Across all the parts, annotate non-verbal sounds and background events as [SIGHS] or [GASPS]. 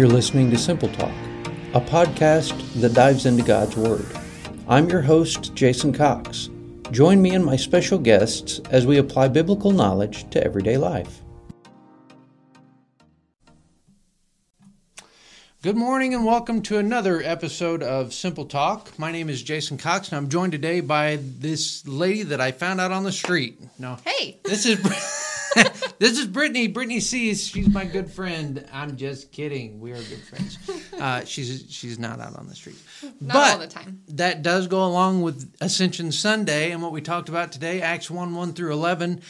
You're listening to Simple Talk, a podcast that dives into God's Word. I'm your host, Jason Cox. Join me and my special guests as we apply biblical knowledge to everyday life. Good morning and welcome to another episode of Simple Talk. My name is Jason Cox and I'm joined today by this lady that I found out on the street. No. Hey. This is [LAUGHS] this is Brittney. Brittney Sease she's my good friend. I'm just kidding. We are good friends. Uh, she's she's not out on the street, [LAUGHS] Not but all the time. that does go along with Ascension Sunday and what we talked about today. Acts one one through eleven,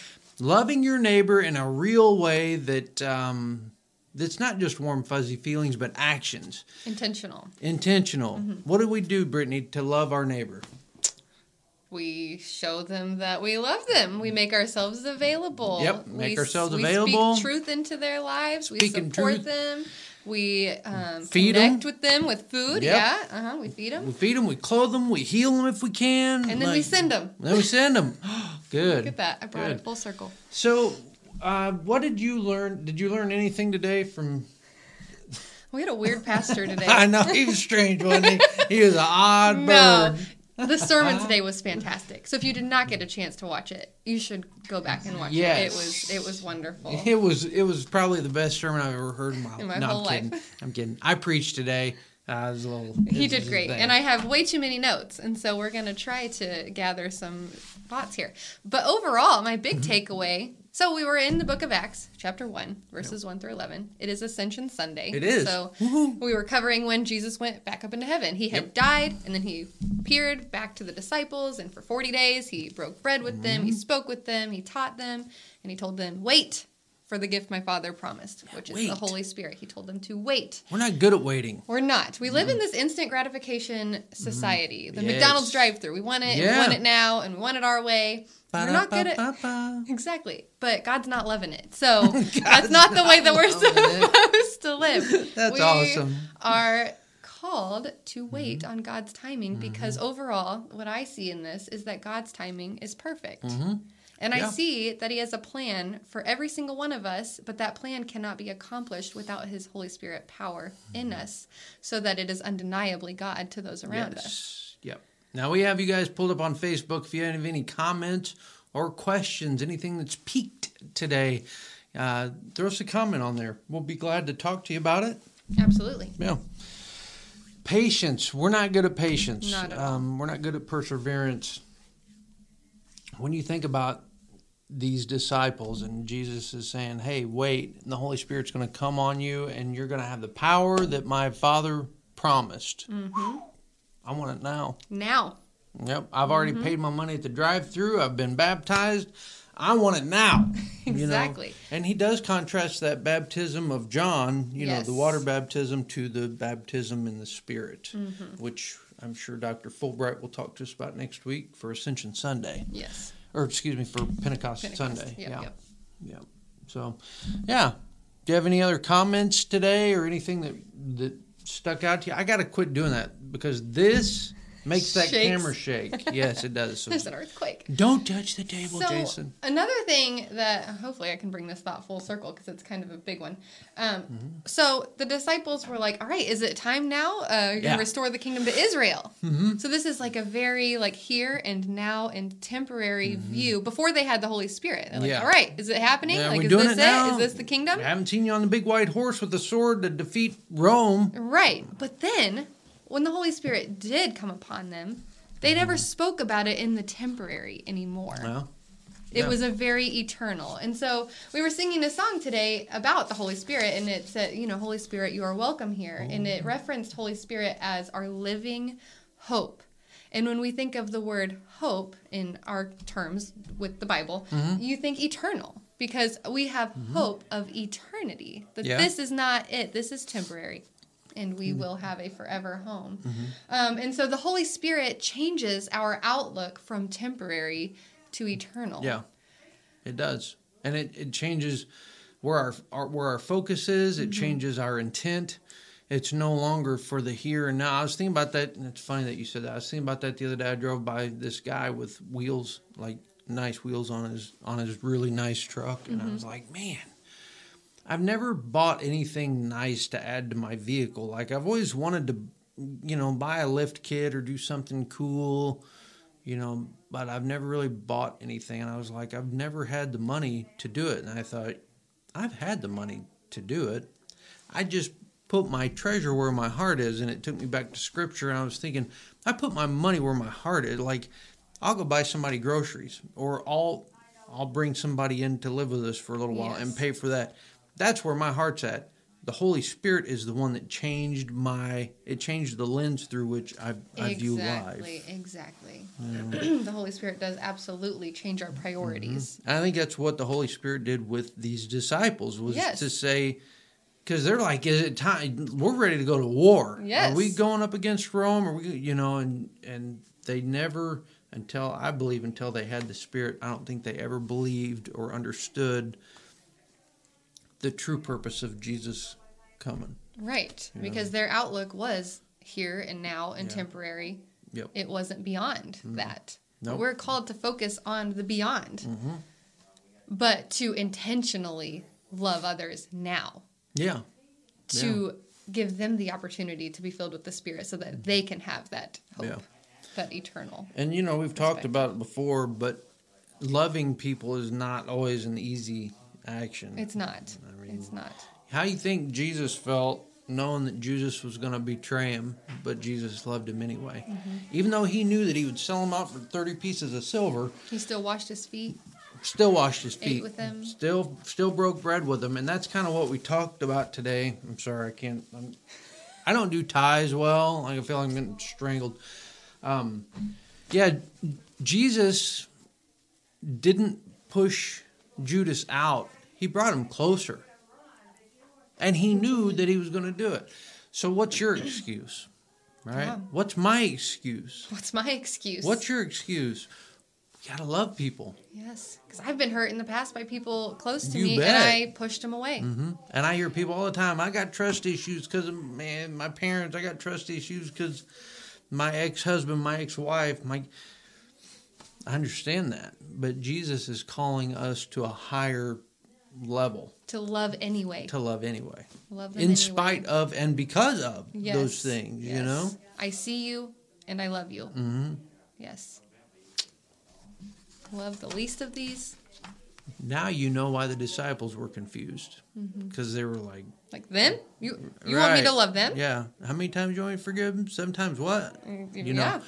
loving your neighbor in a real way that um, that's not just warm fuzzy feelings, but actions, Intentional. intentional. Mm-hmm. What do we do, Brittney, to love our neighbor? We show them that we love them. We make ourselves available. Yep, make we, ourselves we available. Speak truth into their lives. Speaking we support truth. them. We um, Feed connect 'em. with them with food. Yep. Yeah. Uh huh. We feed them. We feed them, we clothe them, we heal them if we can, And then we send them. Then we send them. [GASPS] [GASPS] Good. Look at that. I brought Good. it full circle. So, uh, what did you learn? Did you learn anything today from? We had a weird pastor [LAUGHS] today. I know he was strange, wasn't he? He was an odd [LAUGHS] No. bird. The sermon today was fantastic. So if you did not get a chance to watch it, you should go back and watch it. It was it was wonderful. It was it was probably the best sermon I've ever heard in my, In my no, whole I'm kidding. life. I'm kidding. I preached today. Uh, it was a little. He did great. thing. And I have way too many notes. And so we're going to try to gather some thoughts here. But overall, my big Mm-hmm. takeaway so we were in the book of Acts, chapter 1, verses 1 through 11. It is Ascension Sunday. It is. So Woohoo. we were covering when Jesus went back up into heaven. He had Yep. died, and then he appeared back to the disciples. And for 40 days, he broke bread with them, Mm-hmm. he spoke with them, he taught them, and he told them, Wait for the gift my Father promised, which is the Holy Spirit. He told them to wait. We're not good at waiting. We're not. We live in this instant gratification society. The Mm-hmm. Yes. McDonald's drive-through. We want it, and we want it now, and we want it our way. We're not good at exactly, but God's not loving it. So [LAUGHS] that's not the way that we're [LAUGHS] supposed to live. [LAUGHS] That's we awesome. Are called to Mm-hmm. wait on God's timing because overall, what I see in this is that God's timing is perfect. And Yeah. I see that He has a plan for every single one of us, but that plan cannot be accomplished without His Holy Spirit power in us, so that it is undeniably God to those around us. Yep. Now we have you guys pulled up on Facebook. If you have any comments or questions, anything that's peaked today, uh, throw us a comment on there. We'll be glad to talk to you about it. Absolutely. Yeah. Patience. We're not good at patience. Not at. Um, we're not good at perseverance. When you think about these disciples and Jesus is saying, "Hey, wait, and the Holy Spirit's going to come on you, and you're going to have the power that my Father promised." Mm-hmm. I want it now. Now, Yep, I've already Mm-hmm. paid my money at the drive-through. I've been baptized. I want it now. [LAUGHS] you know? Exactly. And he does contrast that baptism of John, you know, the water baptism to the baptism in the Spirit, Mm-hmm. which I'm sure Dr. Fulbright will talk to us about next week for Ascension Sunday, yes. Or excuse me, for Pentecost, Pentecost. Sunday. Yep, yeah, yep. yeah. So, yeah. Do you have any other comments today, or anything that that stuck out to you? I got to quit doing that because this makes that Shakes. camera shake. Yes, it does. So [LAUGHS] There's an earthquake. don't touch the table, So Jason. another thing that hopefully I can bring this thought full circle because it's kind of a big one. Um, Mm-hmm. So the disciples were like, "All right, is it time now? Uh, you're Yeah. restore the kingdom to Israel." Mm-hmm. So this is like a very like here and now and temporary Mm-hmm. view before they had the Holy Spirit. They're like, Yeah. "All right, is it happening? Yeah, like, is this it now? Is this the kingdom?" I haven't seen you on the big white horse with the sword to defeat Rome. Right. But then, when the Holy Spirit did come upon them, they never mm-hmm. spoke about it in the temporary anymore. Well, It was a very eternal. And so we were singing a song today about the Holy Spirit, and it said, you know, Holy Spirit, you are welcome here. And it mm-hmm. referenced Holy Spirit as our living hope. And when we think of the word hope in our terms with the Bible, Mm-hmm. you think eternal because we have mm-hmm. hope of eternity. That Yeah. this is not it, this is temporary. And we will have a forever home. Um, and so the Holy Spirit changes our outlook from temporary to eternal. yeah, it does, and it, it changes where our, our where our focus is. It Mm-hmm. changes our intent. It's no longer for the here and now. I was thinking about that, and it's funny that you said that. I was thinking about that the other day. I drove by this guy with wheels, like nice wheels on his on his really nice truck, and I was like, man, I've never bought anything nice to add to my vehicle. Like I've always wanted to, you know, buy a lift kit or do something cool, you know, but I've never really bought anything. And I was like, I've never had the money to do it. And I thought, I've had the money to do it. I just put my treasure where my heart is. And it took me back to scripture. And I was thinking, I put my money where my heart is. Like, I'll go buy somebody groceries or I'll I'll bring somebody in to live with us for a little while Yes. and pay for that. That's where my heart's at. The Holy Spirit is the one that changed my it changed the lens through which I, I view life. exactly. exactly. [CLEARS THROAT] the Holy Spirit does absolutely change our priorities. Mm-hmm. And I think that's what the Holy Spirit did with these disciples was Yes. to say because they're like, is it time? We're ready to go to war. Yes. Are we going up against Rome? Are we, you know, and and they never until I believe until they had the Spirit, I don't think they ever believed or understood the true purpose of Jesus coming. Right, Yeah. because their outlook was here and now and Yeah. temporary. Yep. It wasn't beyond that. Nope. We're called to focus on the beyond, hmm but to intentionally love others now, Yeah. to give them the opportunity to be filled with the Spirit so that they can have that hope, Yeah. that eternal. And you know, we've talked about it before, but loving people is not always an easy action. It's not. I mean- it's not. How you think Jesus felt knowing that Judas was going to betray him, but Jesus loved him anyway. Mm-hmm. Even though he knew that he would sell him out for 30 pieces of silver, He still washed his feet. still washed his Ate feet. with him. Still still broke bread with him, and that's kind of what we talked about today. I'm sorry, I can't I'm, I don't do ties well. I feel like I'm getting strangled. Um yeah, Jesus didn't push Judas out. He brought him closer. And he knew that he was going to do it. So what's your excuse? Right? Yeah. What's my excuse? What's my excuse? What's your excuse? You got to love people. Yes, because I've been hurt in the past by people close to You me, bet. and I pushed them away. hmm And I hear people all the time. I got trust issues because of man, my parents. I got trust issues because my ex husband, my ex wife. My, I understand that, but Jesus is calling us to a higher level To love anyway. to love anyway, love them in anyway. spite of and because of Yes, those things. You know. I see you, and I love you. Mm-hmm. Yes. Love the least of these, Now you know why the disciples were confused Mm-hmm. because they were like, like them. You you want me to love them? Yeah. How many times you want me to forgive them? Sometimes what? Mm, You know.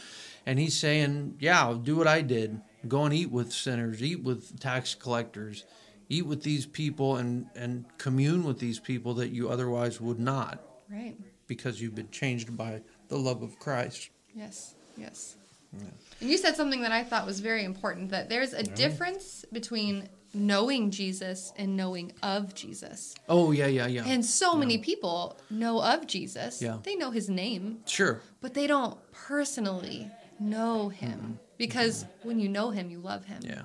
And he's saying, Yeah, I'll do what I did. Go and eat with sinners, eat with tax collectors, eat with these people and, and commune with these people that you otherwise would not Right. because you've been changed by the love of Christ. Yes. Yes. Yeah. And you said something that I thought was very important that there's a difference between knowing Jesus and knowing of Jesus. Oh yeah, yeah, yeah. And so many people know of Jesus. Yeah. They know his name, sure. but they don't personally know him. Mm-hmm. Because mm-hmm. when you know him, you love him. Yeah.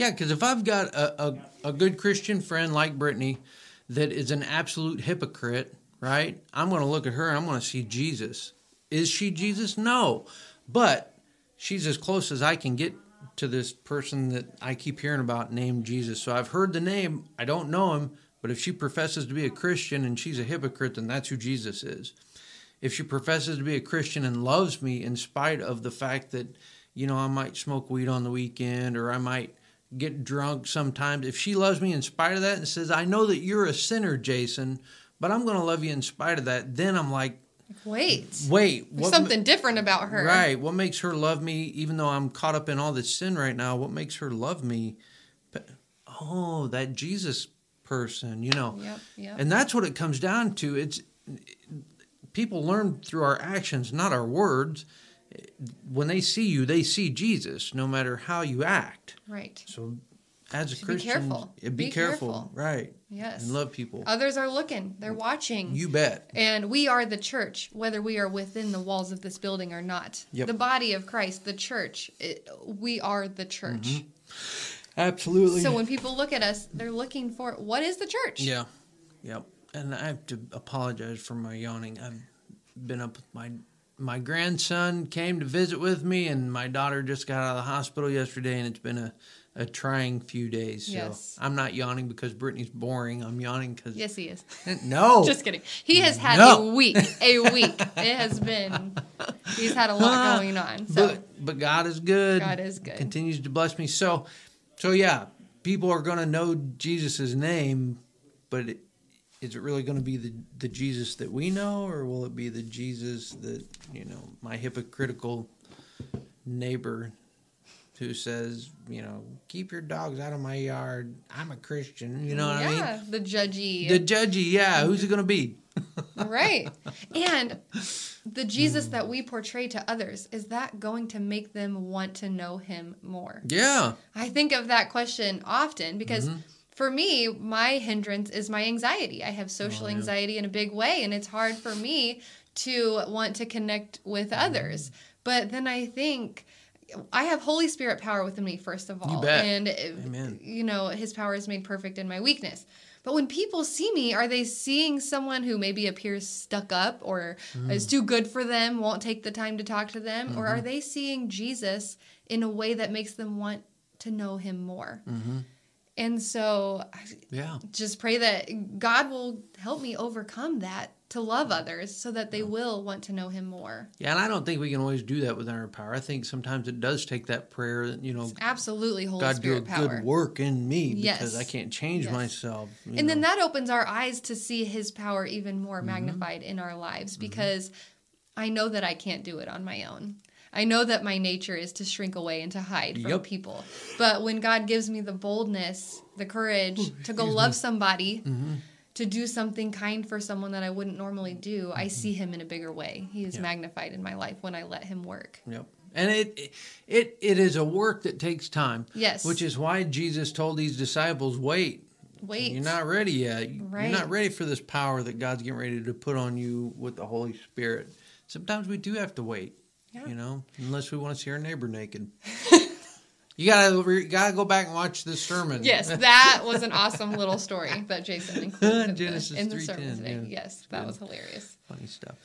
Yeah, because if I've got a, a, a good Christian friend like Brittney that is an absolute hypocrite, right? I'm going to look at her and I'm going to see Jesus. Is she Jesus? No. But she's as close as I can get to this person that I keep hearing about named Jesus. So I've heard the name. I don't know him. But if she professes to be a Christian and she's a hypocrite, then that's who Jesus is. If she professes to be a Christian and loves me in spite of the fact that, you know, I might smoke weed on the weekend or I might get drunk sometimes, if she loves me in spite of that and says, I know that you're a sinner, Jason, but I'm going to love you in spite of that, then I'm like, Wait. wait, what, something different about her. Right. What makes her love me, even though I'm caught up in all this sin right now? What makes her love me? Oh, that Jesus person, you know. Yep. Yep. And that's what it comes down to. It's people learn through our actions, not our words. When they see you, they see Jesus, no matter how you act. right. So, as a So be Christian, careful. be, Be careful. careful. right? Yes. And love people. Others are looking. They're watching. you bet. And we are the church, whether we are within the walls of this building or not. Yep. The body of Christ, the church, it, we are the church. Mm-hmm. Absolutely. So when people look at us, they're looking for what is the church? Yeah. Yep. And I have to apologize for my yawning. I've been up with my my grandson came to visit with me, and my daughter just got out of the hospital yesterday, and it's been a, a trying few days. So Yes. I'm not yawning because Brittney's boring. I'm yawning because Yes, he is. [LAUGHS] no, [LAUGHS] Just kidding. He has had No. a week. A week. It has been. He's had a lot [LAUGHS] going on. So but but God is good. God is good. Continues to bless me. So so yeah, people are going to know Jesus' name, but it, is it really going to be the the Jesus that we know, or will it be the Jesus that you know my hypocritical neighbor who says you know keep your dogs out of my yard? I'm a Christian. You know what I mean? yeah, the judgy. The judgy, yeah. Who's it going to be? [LAUGHS] right. And [LAUGHS] the Jesus that we portray to others, is that going to make them want to know him more? Yeah. I think of that question often because Mm-hmm. For me, my hindrance is my anxiety. I have social Oh, yeah. anxiety in a big way, and it's hard for me to want to connect with Mm-hmm. others. But then I think. I have Holy Spirit power within me, first of all. And, uh, Amen. you know, His power is made perfect in my weakness. But when people see me, are they seeing someone who maybe appears stuck up or Mm. is too good for them, won't take the time to talk to them? Or Mm-hmm. are they seeing Jesus in a way that makes them want to know him more? Mm-hmm. And so Yeah. just pray that God will help me overcome that to love others so that they will want to know him more. Yeah, and I don't think we can always do that within our power. I think sometimes it does take that prayer, you know, Absolutely, Holy God do a power. good work in me because Yes. I can't change Yes. myself. And then that opens our eyes to see his power even Mm-hmm. more magnified in our lives because I know that I can't do it on my own. I know that my nature is to shrink away and to hide from Yep. people. But when God gives me the boldness, the courage to go love somebody, Mm-hmm. to do something kind for someone that I wouldn't normally do, I see him in a bigger way. He is Mm-hmm. Yeah. magnified in my life when I let him work. Yep. And it it it is a work that takes time. Yes. Which is why Jesus told these disciples, "Wait, Wait. you're not ready yet. Right. You're not ready for this power that God's getting ready to put on you with the Holy Spirit." Sometimes we do have to wait. Yeah. You know, unless we want to see our neighbor naked. [LAUGHS] you gotta you gotta go back and watch this sermon. Yes, that [LAUGHS] was an awesome little story that Jason [LAUGHS] included in the- in the sermon today. yeah. Yes, that Yeah. was hilarious. funny stuff.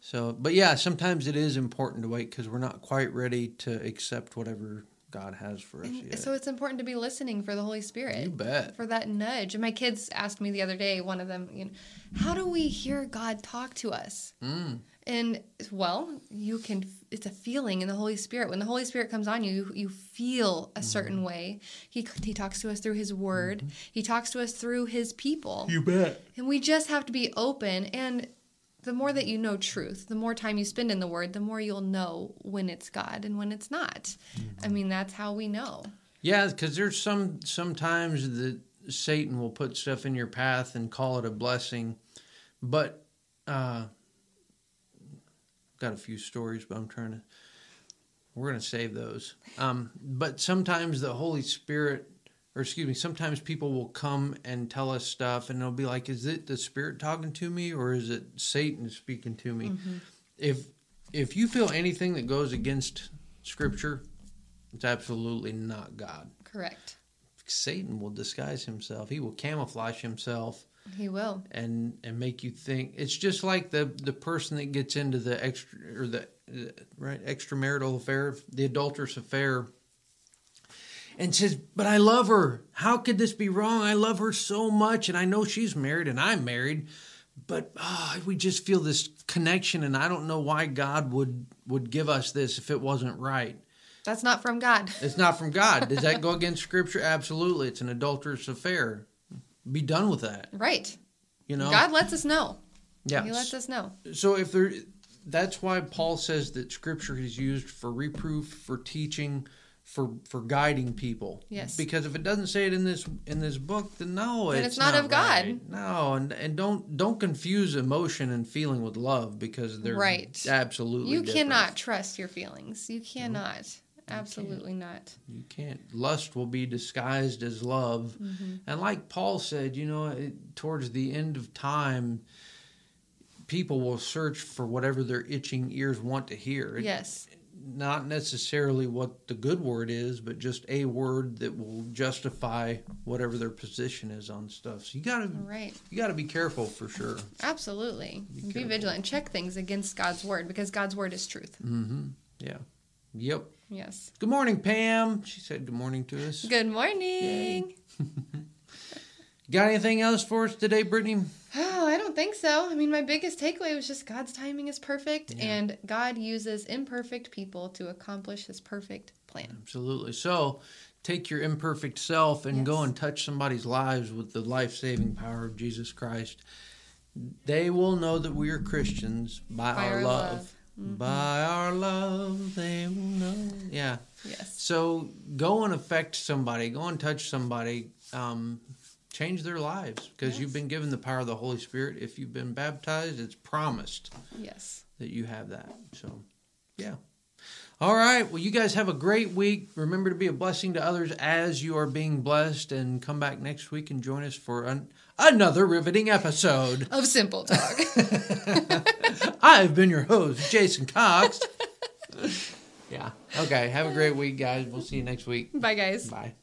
So, but yeah, sometimes it is important to wait because we're not quite ready to accept whatever God has for us yet. so it's important to be listening for the Holy Spirit. you bet. For that nudge. And my kids asked me the other day, one of them, you know, how do we hear God talk to us? Mm. And well, you can, it's a feeling in the Holy Spirit. When the Holy Spirit comes on you, you, you feel a Mm-hmm. certain way. He, he talks to us through His Word, He talks to us through His people. You bet. And we just have to be open. And the more that you know truth, the more time you spend in the Word, the more you'll know when it's God and when it's not. I mean, that's how we know. Yeah, because there's some sometimes that Satan will put stuff in your path and call it a blessing, but uh, got a few stories, but I'm trying to. We're gonna save those. Um, but sometimes the Holy Spirit, or excuse me, sometimes people will come and tell us stuff, and they'll be like, "Is it the Spirit talking to me, or is it Satan speaking to me?" If if you feel anything that goes against Scripture, it's absolutely not God. Correct. Satan will disguise himself. He will camouflage himself He will. and and make you think it's just like the the person that gets into the extra or the right extramarital affair, the adulterous affair, and says, "But I love her. How could this be wrong? I love her so much, and I know she's married and I'm married." But ah, we just feel this connection, and I don't know why God would would give us this if it wasn't right. That's not from God. [LAUGHS] It's not from God. Does that go against Scripture? Absolutely. It's an adulterous affair. Be done with that. Right. You know. God lets us know. yeah. He lets us know. So if there, that's why Paul says that Scripture is used for reproof, for teaching, for for guiding people. Yes. Because if it doesn't say it in this in this book, then no, Then it's, it's not of God. No, and and don't don't confuse emotion and feeling with love because they're Right. absolutely You different. cannot trust your feelings. You cannot. Absolutely not. You can't. Lust will be disguised as love. Mm-hmm. And like Paul said, you know, it, towards the end of time, people will search for whatever their itching ears want to hear. It- Yes. not necessarily what the good word is, but just a word that will justify whatever their position is on stuff. So you gotta Right. you gotta be careful for sure. Absolutely. Be, careful. vigilant and check things against God's word because God's word is truth. Mm-hmm. Yeah. Yep. Yes. Good morning, Pam. She said good morning to us. Good morning. [LAUGHS] Got anything else for us today, Brittney? Oh, [SIGHS] I don't think so. I mean, my biggest takeaway was just God's timing is perfect Yeah. and God uses imperfect people to accomplish his perfect plan. Absolutely. So take your imperfect self and go and touch somebody's lives with the life saving power of Jesus Christ. They will know that we are Christians by, By our, our love. love. Mm-hmm. By our love, they will know. Yeah. Yes. So go and affect somebody, go and touch somebody, um, change their lives because Yes. you've been given the power of the Holy Spirit. If you've been baptized, it's promised Yes. that you have that. So, yeah. All right. Well, you guys have a great week. Remember to be a blessing to others as you are being blessed, and come back next week and join us for an, another riveting episode. Of simple talk. [LAUGHS] I've been your host, Jason Cox. [LAUGHS] yeah. Okay. Have a great week, guys. We'll see you next week. Bye, guys. Bye.